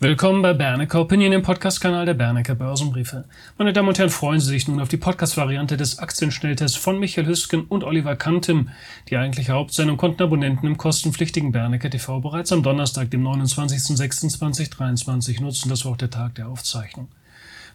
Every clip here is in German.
Willkommen bei Bernecker Opinion, dem Podcast-Kanal der Bernecker Börsenbriefe. Meine Damen und Herren, freuen Sie sich nun auf die Podcast-Variante des Aktienschnelltests von Michael Hüsken und Oliver Kantem. Die eigentliche Hauptsendung konnten Abonnenten im kostenpflichtigen Bernecker TV bereits am Donnerstag, dem 29.06.2023 nutzen. Das war auch der Tag der Aufzeichnung.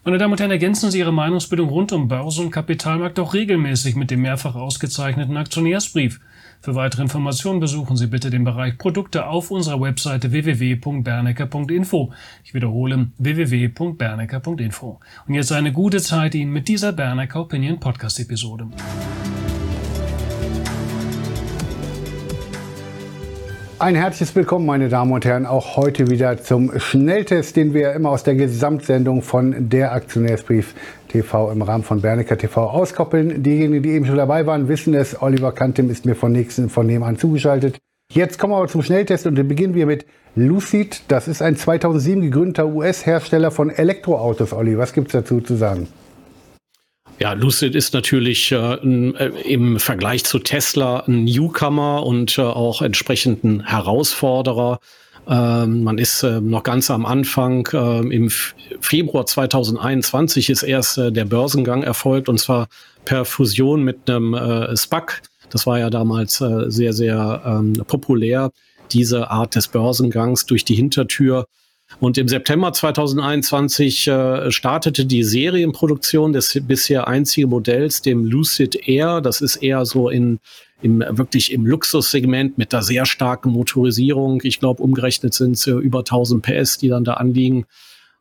Meine Damen und Herren, ergänzen Sie Ihre Meinungsbildung rund um Börse und Kapitalmarkt auch regelmäßig mit dem mehrfach ausgezeichneten Aktionärsbrief. Für weitere Informationen besuchen Sie bitte den Bereich Produkte auf unserer Webseite www.bernecker.info. Ich wiederhole www.bernecker.info. Und jetzt eine gute Zeit Ihnen mit dieser Bernecker Opinion Podcast Episode. Ein herzliches Willkommen, meine Damen und Herren, auch heute wieder zum Schnelltest, den wir immer aus der Gesamtsendung von der Aktionärsbrief TV im Rahmen von Bernecker TV auskoppeln. Diejenigen, die eben schon dabei waren, wissen es. Oliver Kantem ist mir von, nächsten, von nebenan zugeschaltet. Jetzt kommen wir aber zum Schnelltest und dann beginnen wir mit Lucid. Das ist ein 2007 gegründeter US-Hersteller von Elektroautos. Olli, was gibt es dazu zu sagen? Ja, Lucid ist natürlich äh, im Vergleich zu Tesla ein Newcomer und äh, auch entsprechend ein Herausforderer. Ähm, man ist äh, noch ganz am Anfang. Ähm, Im Februar 2021 ist erst äh, der Börsengang erfolgt und zwar per Fusion mit einem äh, SPAC. Das war ja damals äh, sehr, sehr ähm, populär, diese Art des Börsengangs durch die Hintertür. Und im September 2021 äh, startete die Serienproduktion des bisher einzigen Modells, dem Lucid Air. Das ist eher so in im, wirklich im Luxussegment mit der sehr starken Motorisierung. Ich glaube, umgerechnet sind es über 1000 PS, die dann da anliegen.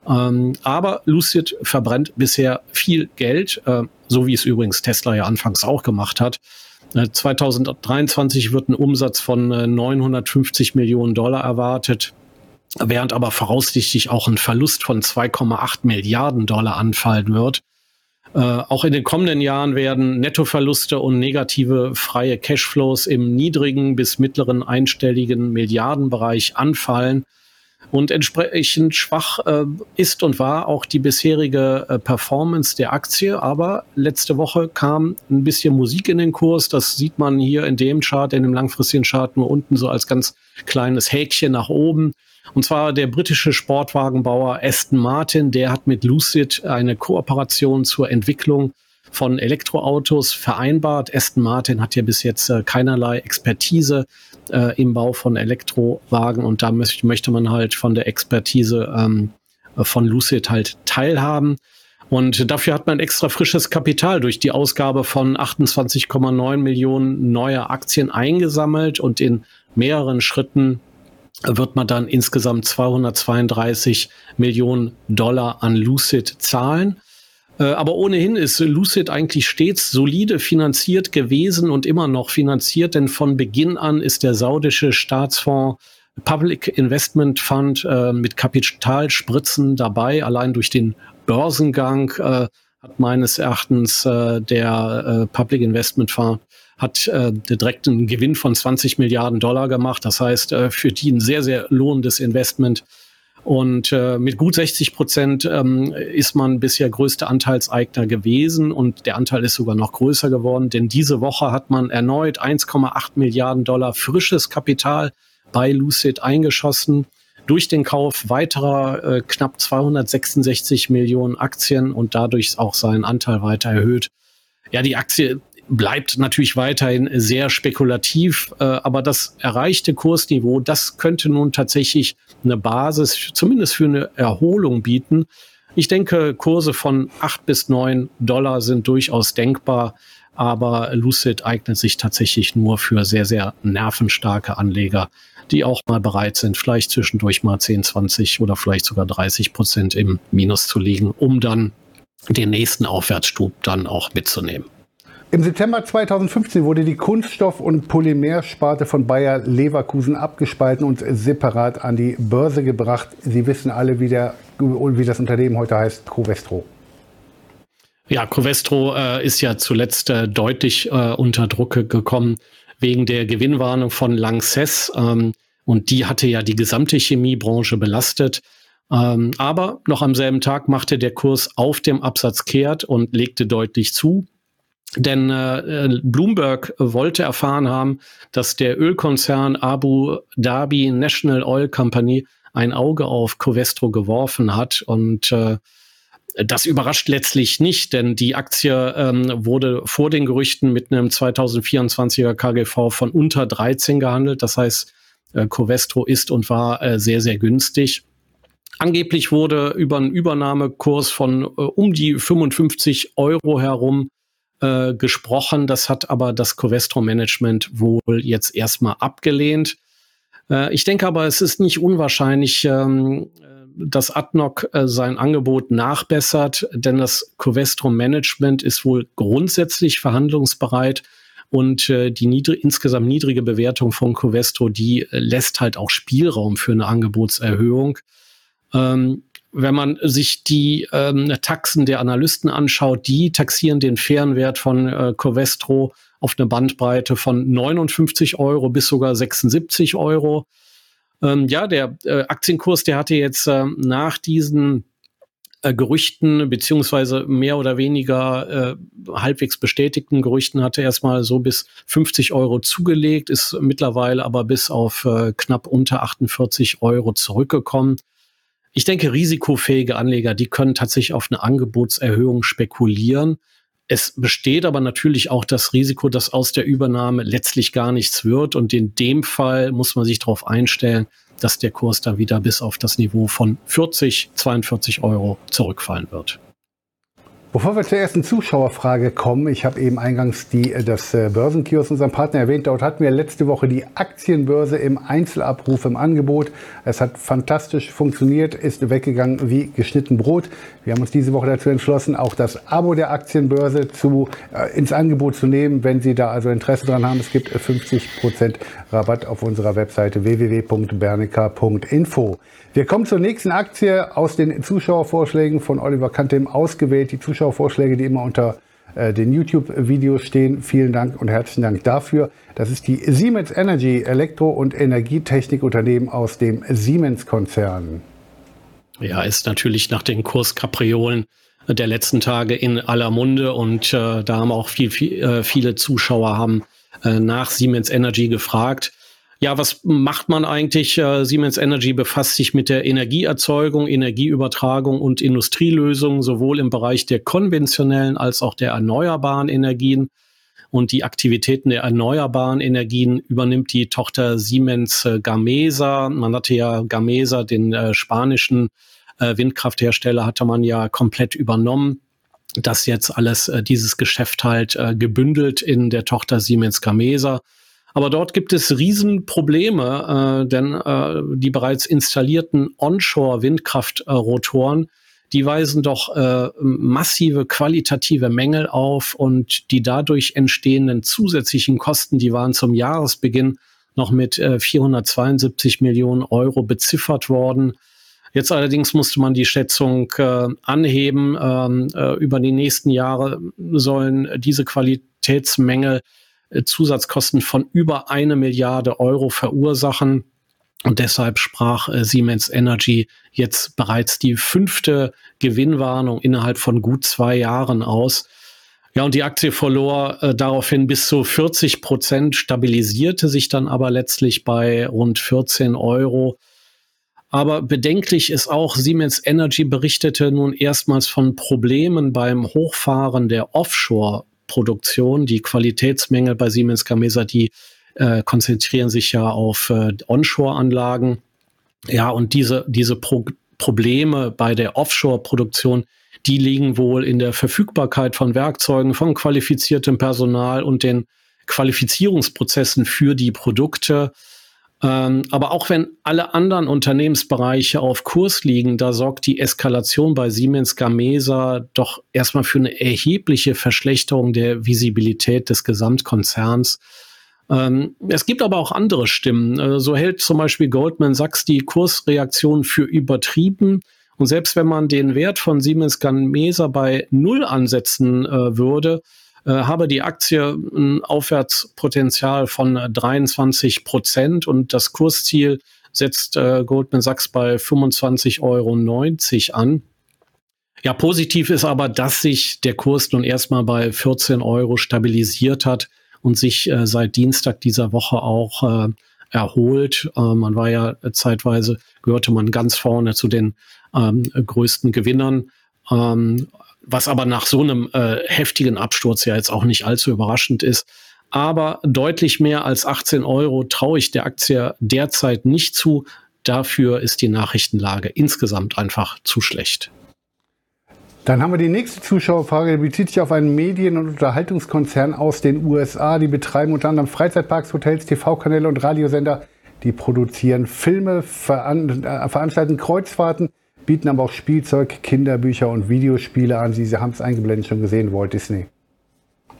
Ähm, aber Lucid verbrennt bisher viel Geld, äh, so wie es übrigens Tesla ja anfangs auch gemacht hat. Äh, 2023 wird ein Umsatz von äh, 950 Millionen Dollar erwartet, während aber voraussichtlich auch ein Verlust von 2,8 Milliarden Dollar anfallen wird. Äh, auch in den kommenden Jahren werden Nettoverluste und negative freie Cashflows im niedrigen bis mittleren einstelligen Milliardenbereich anfallen. Und entsprechend schwach äh, ist und war auch die bisherige äh, Performance der Aktie. Aber letzte Woche kam ein bisschen Musik in den Kurs. Das sieht man hier in dem Chart, in dem langfristigen Chart nur unten so als ganz kleines Häkchen nach oben. Und zwar der britische Sportwagenbauer Aston Martin, der hat mit Lucid eine Kooperation zur Entwicklung von Elektroautos vereinbart. Aston Martin hat ja bis jetzt äh, keinerlei Expertise äh, im Bau von Elektrowagen und da möchte, möchte man halt von der Expertise ähm, von Lucid halt teilhaben. Und dafür hat man extra frisches Kapital durch die Ausgabe von 28,9 Millionen neuer Aktien eingesammelt und in mehreren Schritten wird man dann insgesamt 232 Millionen Dollar an Lucid zahlen. Äh, aber ohnehin ist Lucid eigentlich stets solide finanziert gewesen und immer noch finanziert, denn von Beginn an ist der saudische Staatsfonds Public Investment Fund äh, mit Kapitalspritzen dabei. Allein durch den Börsengang äh, hat meines Erachtens äh, der äh, Public Investment Fund hat äh, direkt einen Gewinn von 20 Milliarden Dollar gemacht. Das heißt, äh, für die ein sehr, sehr lohnendes Investment. Und äh, mit gut 60 Prozent ähm, ist man bisher größter Anteilseigner gewesen und der Anteil ist sogar noch größer geworden, denn diese Woche hat man erneut 1,8 Milliarden Dollar frisches Kapital bei Lucid eingeschossen durch den Kauf weiterer äh, knapp 266 Millionen Aktien und dadurch auch seinen Anteil weiter erhöht. Ja, die Aktie bleibt natürlich weiterhin sehr spekulativ, äh, aber das erreichte Kursniveau, das könnte nun tatsächlich eine Basis zumindest für eine Erholung bieten. Ich denke, Kurse von acht bis neun Dollar sind durchaus denkbar, aber Lucid eignet sich tatsächlich nur für sehr, sehr nervenstarke Anleger, die auch mal bereit sind, vielleicht zwischendurch mal 10, 20 oder vielleicht sogar 30 Prozent im Minus zu liegen, um dann den nächsten Aufwärtsstub dann auch mitzunehmen. Im September 2015 wurde die Kunststoff- und Polymersparte von Bayer Leverkusen abgespalten und separat an die Börse gebracht. Sie wissen alle, wie, der, wie das Unternehmen heute heißt, Covestro. Ja, Covestro äh, ist ja zuletzt äh, deutlich äh, unter Druck gekommen wegen der Gewinnwarnung von Lanxess. Ähm, und die hatte ja die gesamte Chemiebranche belastet. Ähm, aber noch am selben Tag machte der Kurs auf dem Absatz kehrt und legte deutlich zu. Denn äh, Bloomberg wollte erfahren haben, dass der Ölkonzern Abu Dhabi National Oil Company ein Auge auf Covestro geworfen hat und äh, das überrascht letztlich nicht, denn die Aktie ähm, wurde vor den Gerüchten mit einem 2024er KGV von unter 13 gehandelt. Das heißt, äh, Covestro ist und war äh, sehr, sehr günstig. Angeblich wurde über einen Übernahmekurs von äh, um die 55 Euro herum äh, gesprochen. Das hat aber das Covestro-Management wohl jetzt erstmal abgelehnt. Äh, ich denke aber, es ist nicht unwahrscheinlich, ähm, dass Adnoc äh, sein Angebot nachbessert, denn das Covestro Management ist wohl grundsätzlich verhandlungsbereit und äh, die niedrig, insgesamt niedrige Bewertung von Covestro, die äh, lässt halt auch Spielraum für eine Angebotserhöhung. Ähm, wenn man sich die ähm, Taxen der Analysten anschaut, die taxieren den fairen Wert von äh, Covestro auf eine Bandbreite von 59 Euro bis sogar 76 Euro. Ähm, ja, der äh, Aktienkurs, der hatte jetzt äh, nach diesen äh, Gerüchten beziehungsweise mehr oder weniger äh, halbwegs bestätigten Gerüchten hatte erstmal so bis 50 Euro zugelegt, ist mittlerweile aber bis auf äh, knapp unter 48 Euro zurückgekommen. Ich denke, risikofähige Anleger, die können tatsächlich auf eine Angebotserhöhung spekulieren. Es besteht aber natürlich auch das Risiko, dass aus der Übernahme letztlich gar nichts wird. Und in dem Fall muss man sich darauf einstellen, dass der Kurs dann wieder bis auf das Niveau von 40, 42 Euro zurückfallen wird. Bevor wir zur ersten Zuschauerfrage kommen, ich habe eben eingangs die, äh, das äh, Börsenkiosk unserem Partner erwähnt. Dort hatten wir letzte Woche die Aktienbörse im Einzelabruf im Angebot. Es hat fantastisch funktioniert, ist weggegangen wie geschnitten Brot. Wir haben uns diese Woche dazu entschlossen, auch das Abo der Aktienbörse zu, äh, ins Angebot zu nehmen, wenn Sie da also Interesse dran haben. Es gibt 50% Rabatt auf unserer Webseite www.bernica.info. Wir kommen zur nächsten Aktie aus den Zuschauervorschlägen von Oliver Kantem ausgewählt. Die Zuschauervorschläge, die immer unter äh, den YouTube-Videos stehen. Vielen Dank und herzlichen Dank dafür. Das ist die Siemens Energy, Elektro- und Energietechnikunternehmen aus dem Siemens-Konzern. Ja, ist natürlich nach den Kurskapriolen der letzten Tage in aller Munde und äh, da haben auch viel, viel, äh, viele Zuschauer haben äh, nach Siemens Energy gefragt. Ja, was macht man eigentlich? Äh, Siemens Energy befasst sich mit der Energieerzeugung, Energieübertragung und Industrielösungen, sowohl im Bereich der konventionellen als auch der erneuerbaren Energien. Und die Aktivitäten der erneuerbaren Energien übernimmt die Tochter Siemens äh, Gamesa. Man hatte ja Gamesa, den äh, spanischen Windkrafthersteller, hatte man ja komplett übernommen. Das jetzt alles, äh, dieses Geschäft halt äh, gebündelt in der Tochter Siemens Gamesa. Aber dort gibt es Riesenprobleme, äh, denn äh, die bereits installierten Onshore-Windkraftrotoren, die weisen doch äh, massive qualitative Mängel auf und die dadurch entstehenden zusätzlichen Kosten, die waren zum Jahresbeginn noch mit äh, 472 Millionen Euro beziffert worden. Jetzt allerdings musste man die Schätzung äh, anheben. Ähm, äh, über die nächsten Jahre sollen diese Qualitätsmängel äh, Zusatzkosten von über eine Milliarde Euro verursachen. Und deshalb sprach äh, Siemens Energy jetzt bereits die fünfte Gewinnwarnung innerhalb von gut zwei Jahren aus. Ja, und die Aktie verlor äh, daraufhin bis zu 40 Prozent, stabilisierte sich dann aber letztlich bei rund 14 Euro. Aber bedenklich ist auch, Siemens Energy berichtete nun erstmals von Problemen beim Hochfahren der Offshore Produktion. Die Qualitätsmängel bei Siemens Gamesa, die äh, konzentrieren sich ja auf äh, Onshore-Anlagen. Ja, und diese, diese Pro Probleme bei der Offshore-Produktion, die liegen wohl in der Verfügbarkeit von Werkzeugen, von qualifiziertem Personal und den Qualifizierungsprozessen für die Produkte. Ähm, aber auch wenn alle anderen Unternehmensbereiche auf Kurs liegen, da sorgt die Eskalation bei Siemens Gamesa doch erstmal für eine erhebliche Verschlechterung der Visibilität des Gesamtkonzerns. Ähm, es gibt aber auch andere Stimmen. Äh, so hält zum Beispiel Goldman Sachs die Kursreaktion für übertrieben. Und selbst wenn man den Wert von Siemens Gamesa bei Null ansetzen äh, würde, habe die Aktie ein Aufwärtspotenzial von 23 Prozent und das Kursziel setzt äh, Goldman Sachs bei 25,90 Euro an. Ja, positiv ist aber, dass sich der Kurs nun erstmal bei 14 Euro stabilisiert hat und sich äh, seit Dienstag dieser Woche auch äh, erholt. Äh, man war ja zeitweise, gehörte man ganz vorne zu den ähm, größten Gewinnern. Ähm, was aber nach so einem äh, heftigen Absturz ja jetzt auch nicht allzu überraschend ist. Aber deutlich mehr als 18 Euro traue ich der Aktie derzeit nicht zu. Dafür ist die Nachrichtenlage insgesamt einfach zu schlecht. Dann haben wir die nächste Zuschauerfrage, die bezieht sich auf einen Medien- und Unterhaltungskonzern aus den USA. Die betreiben unter anderem Freizeitparks, Hotels, TV-Kanäle und Radiosender. Die produzieren Filme, veran äh, veranstalten Kreuzfahrten, bieten aber auch Spielzeug, Kinderbücher und Videospiele an. Sie, Sie haben es eingeblendet schon gesehen, Walt Disney.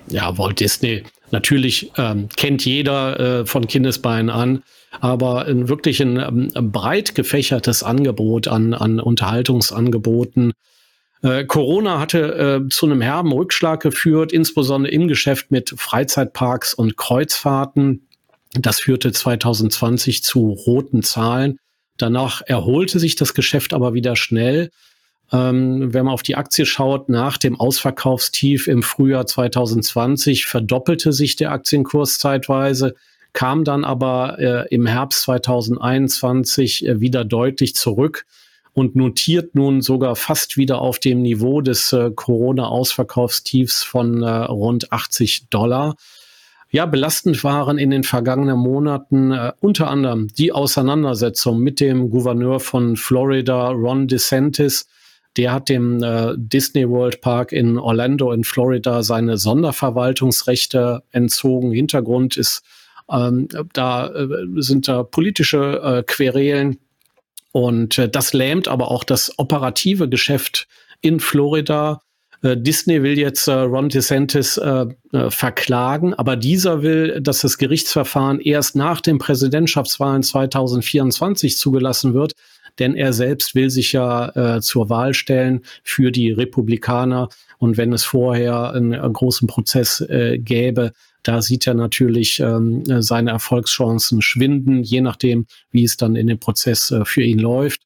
Ja, Walt Disney. Natürlich ähm, kennt jeder äh, von Kindesbeinen an, aber ein, wirklich ein, ein ähm, breit gefächertes Angebot an, an Unterhaltungsangeboten äh, Corona hatte äh, zu einem herben Rückschlag geführt, insbesondere im Geschäft mit Freizeitparks und Kreuzfahrten. Das führte 2020 zu roten Zahlen. Danach erholte sich das Geschäft aber wieder schnell. Ähm, wenn man auf die Aktie schaut, nach dem Ausverkaufstief im Frühjahr 2020 verdoppelte sich der Aktienkurs zeitweise, kam dann aber äh, im Herbst 2021 äh, wieder deutlich zurück und notiert nun sogar fast wieder auf dem Niveau des äh, Corona-Ausverkaufstiefs von äh, rund 80 Dollar. Ja, belastend waren in den vergangenen Monaten äh, unter anderem die Auseinandersetzung mit dem Gouverneur von Florida, Ron DeSantis. Der hat dem äh, Disney World Park in Orlando in Florida seine Sonderverwaltungsrechte entzogen. Hintergrund ist, ähm, da äh, sind da politische äh, Querelen und äh, das lähmt aber auch das operative Geschäft in Florida. Äh, Disney will jetzt äh, Ron DeSantis äh, äh, verklagen, aber dieser will, dass das Gerichtsverfahren erst nach den Präsidentschaftswahlen 2024 zugelassen wird, denn er selbst will sich ja äh, zur Wahl stellen für die Republikaner. Und wenn es vorher einen, einen großen Prozess äh, gäbe, da sieht er natürlich ähm, seine Erfolgschancen schwinden, je nachdem, wie es dann in dem Prozess äh, für ihn läuft.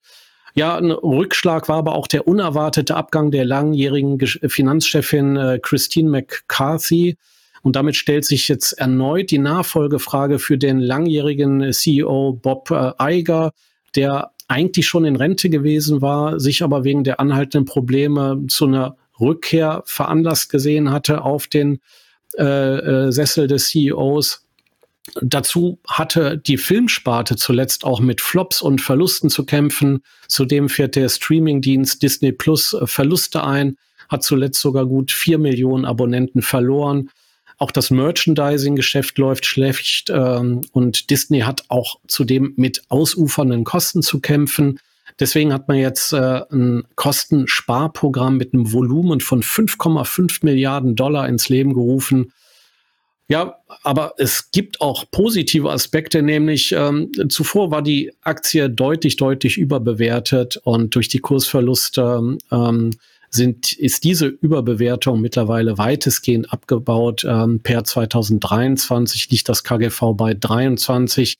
Ja, ein Rückschlag war aber auch der unerwartete Abgang der langjährigen Finanzchefin äh, Christine McCarthy. Und damit stellt sich jetzt erneut die Nachfolgefrage für den langjährigen CEO Bob äh, Iger, der eigentlich schon in Rente gewesen war, sich aber wegen der anhaltenden Probleme zu einer Rückkehr veranlasst gesehen hatte auf den äh, äh, Sessel des CEOs. Dazu hatte die Filmsparte zuletzt auch mit Flops und Verlusten zu kämpfen. Zudem fährt der Streamingdienst Disney Plus äh, Verluste ein, hat zuletzt sogar gut vier Millionen Abonnenten verloren. Auch das Merchandising-Geschäft läuft schlecht ähm, und Disney hat auch zudem mit ausufernden Kosten zu kämpfen. Deswegen hat man jetzt äh, ein Kostensparprogramm mit einem Volumen von 5,5 Milliarden Dollar ins Leben gerufen. Ja, aber es gibt auch positive Aspekte, nämlich ähm, zuvor war die Aktie deutlich, deutlich überbewertet und durch die Kursverluste ähm, sind, ist diese Überbewertung mittlerweile weitestgehend abgebaut. Ähm, per 2023 liegt das KGV bei 23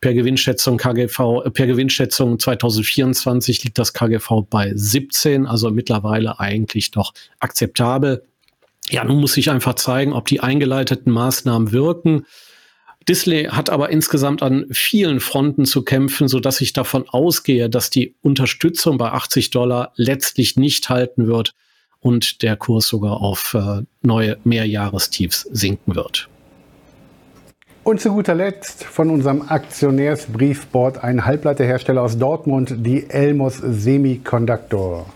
per Gewinnschätzung KGV, äh, per Gewinnschätzung 2024 liegt das KGV bei 17, also mittlerweile eigentlich doch akzeptabel. Ja, nun muss ich einfach zeigen, ob die eingeleiteten Maßnahmen wirken. Disney hat aber insgesamt an vielen Fronten zu kämpfen, so dass ich davon ausgehe, dass die Unterstützung bei 80 Dollar letztlich nicht halten wird und der Kurs sogar auf äh, neue Mehrjahrestiefs sinken wird. Und zu guter Letzt von unserem Aktionärsbriefboard ein Halbleiterhersteller aus Dortmund, die Elmos Semiconductor.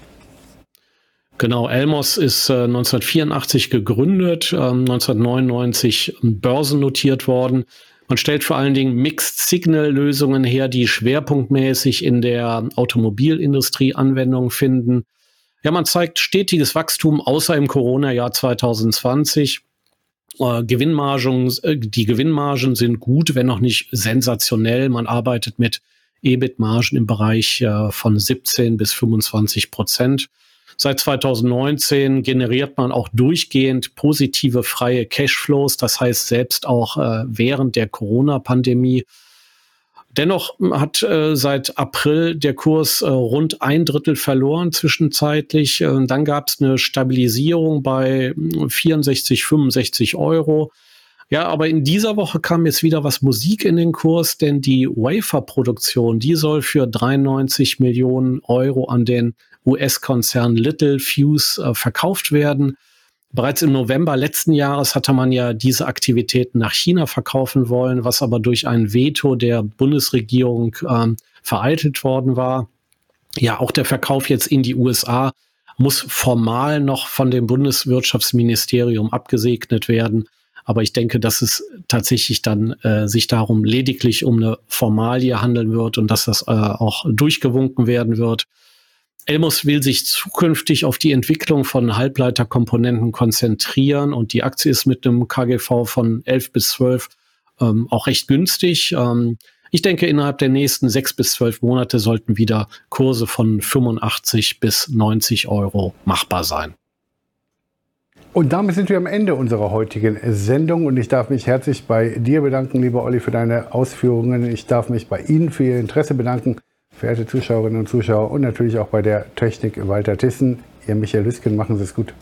Genau, Elmos ist äh, 1984 gegründet, äh, 1999 börsennotiert worden. Man stellt vor allen Dingen Mixed-Signal-Lösungen her, die schwerpunktmäßig in der Automobilindustrie Anwendung finden. Ja, man zeigt stetiges Wachstum, außer im Corona-Jahr 2020. Äh, Gewinnmargen, äh, die Gewinnmargen sind gut, wenn noch nicht sensationell. Man arbeitet mit EBIT-Margen im Bereich äh, von 17 bis 25 Prozent. Seit 2019 generiert man auch durchgehend positive freie Cashflows. Das heißt, selbst auch äh, während der Corona-Pandemie Dennoch hat äh, seit April der Kurs äh, rund ein Drittel verloren zwischenzeitlich. Äh, dann gab es eine Stabilisierung bei 64, hm, 65 Euro. Ja, aber in dieser Woche kam jetzt wieder was Musik in den Kurs, denn die Wafer-Produktion, die soll für 93 Millionen Euro an den US-Konzern Little Fuse äh, verkauft werden. Bereits im November letzten Jahres hatte man ja diese Aktivitäten nach China verkaufen wollen, was aber durch ein Veto der Bundesregierung ähm, vereitelt worden war. Ja, auch der Verkauf jetzt in die USA muss formal noch von dem Bundeswirtschaftsministerium abgesegnet werden. Aber ich denke, dass es tatsächlich dann äh, sich darum lediglich um eine Formalie handeln wird und dass das äh, auch durchgewunken werden wird. Elmos will sich zukünftig auf die Entwicklung von Halbleiterkomponenten konzentrieren und die Aktie ist mit einem KGV von 11 bis 12 ähm, auch recht günstig. Ähm, ich denke, innerhalb der nächsten sechs bis zwölf Monate sollten wieder Kurse von 85 bis 90 Euro machbar sein. Und damit sind wir am Ende unserer heutigen Sendung und ich darf mich herzlich bei dir bedanken, lieber Olli, für deine Ausführungen. Ich darf mich bei Ihnen für Ihr Interesse bedanken, verehrte Zuschauerinnen und Zuschauer und natürlich auch bei der Technik Walter Tissen. Ihr Michael Lüsken, machen Sie es gut.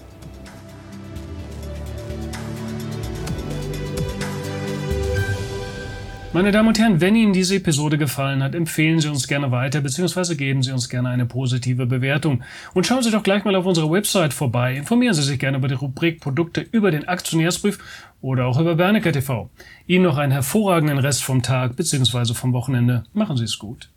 Meine Damen und Herren, wenn Ihnen diese Episode gefallen hat, empfehlen Sie uns gerne weiter, beziehungsweise geben Sie uns gerne eine positive Bewertung. Und schauen Sie doch gleich mal auf unserer Website vorbei. Informieren Sie sich gerne über die Rubrik Produkte über den Aktionärsbrief oder auch über Bernecker TV. Ihnen noch einen hervorragenden Rest vom Tag, beziehungsweise vom Wochenende. Machen Sie es gut.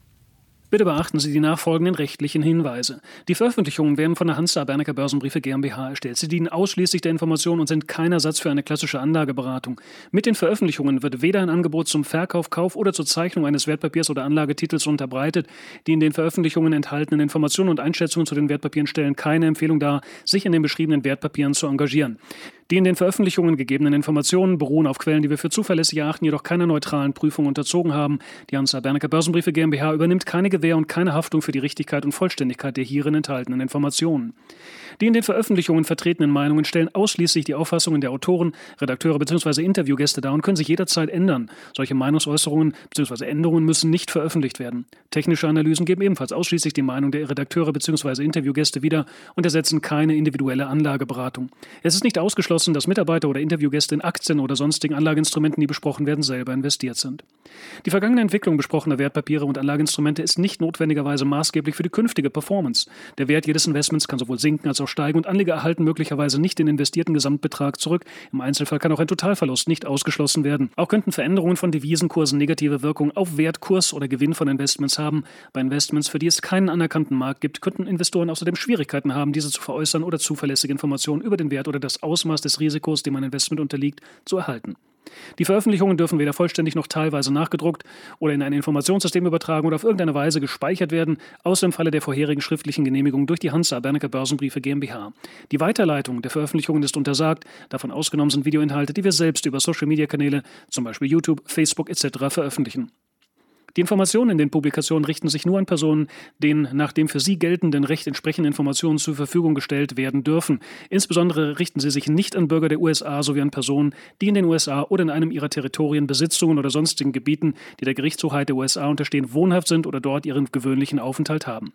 Bitte beachten Sie die nachfolgenden rechtlichen Hinweise. Die Veröffentlichungen werden von der Hansa Bernecker Börsenbriefe GmbH erstellt. Sie dienen ausschließlich der Information und sind kein Ersatz für eine klassische Anlageberatung. Mit den Veröffentlichungen wird weder ein Angebot zum Verkauf, Kauf oder zur Zeichnung eines Wertpapiers oder Anlagetitels unterbreitet. Die in den Veröffentlichungen enthaltenen Informationen und Einschätzungen zu den Wertpapieren stellen keine Empfehlung dar, sich in den beschriebenen Wertpapieren zu engagieren. Die in den Veröffentlichungen gegebenen Informationen beruhen auf Quellen, die wir für zuverlässig erachten, jedoch keiner neutralen Prüfung unterzogen haben. Die Hansa Bernecker Börsenbriefe GmbH übernimmt keine Gewähr und keine Haftung für die Richtigkeit und Vollständigkeit der hierin enthaltenen Informationen. Die in den Veröffentlichungen vertretenen Meinungen stellen ausschließlich die Auffassungen der Autoren, Redakteure bzw. Interviewgäste dar und können sich jederzeit ändern. Solche Meinungsäußerungen bzw. Änderungen müssen nicht veröffentlicht werden. Technische Analysen geben ebenfalls ausschließlich die Meinung der Redakteure bzw. Interviewgäste wieder und ersetzen keine individuelle Anlageberatung. Es ist nicht ausgeschlossen, dass Mitarbeiter oder Interviewgäste in Aktien oder sonstigen Anlageinstrumenten, die besprochen werden, selber investiert sind. Die vergangene Entwicklung besprochener Wertpapiere und Anlageinstrumente ist nicht notwendigerweise maßgeblich für die künftige Performance. Der Wert jedes Investments kann sowohl sinken als auch steigen und Anleger erhalten möglicherweise nicht den investierten Gesamtbetrag zurück. Im Einzelfall kann auch ein Totalverlust nicht ausgeschlossen werden. Auch könnten Veränderungen von Devisenkursen negative Wirkung auf Wert, Kurs oder Gewinn von Investments haben. Bei Investments, für die es keinen anerkannten Markt gibt, könnten Investoren außerdem Schwierigkeiten haben, diese zu veräußern oder zuverlässige Informationen über den Wert oder das Ausmaß des Risikos, dem ein Investment unterliegt, zu erhalten. Die Veröffentlichungen dürfen weder vollständig noch teilweise nachgedruckt oder in ein Informationssystem übertragen oder auf irgendeine Weise gespeichert werden, außer im Falle der vorherigen schriftlichen Genehmigung durch die Hansa Bernecker Börsenbriefe GmbH. Die Weiterleitung der Veröffentlichungen ist untersagt, davon ausgenommen sind Videoinhalte, die wir selbst über Social-Media-Kanäle, zum Beispiel YouTube, Facebook etc. veröffentlichen. Die Informationen in den Publikationen richten sich nur an Personen, denen nach dem für sie geltenden Recht entsprechende Informationen zur Verfügung gestellt werden dürfen. Insbesondere richten sie sich nicht an Bürger der USA sowie an Personen, die in den USA oder in einem ihrer Territorien, Besitzungen oder sonstigen Gebieten, die der Gerichtshoheit der USA unterstehen, wohnhaft sind oder dort ihren gewöhnlichen Aufenthalt haben.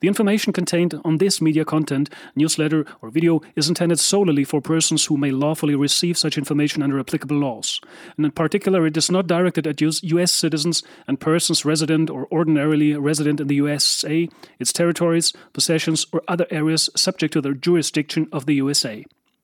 The information contained on this media content, newsletter, or video is intended solely for persons who may lawfully receive such information under applicable laws. And in particular, it is not directed at U.S. citizens and persons resident or ordinarily resident in the USA, its territories, possessions, or other areas subject to the jurisdiction of the USA.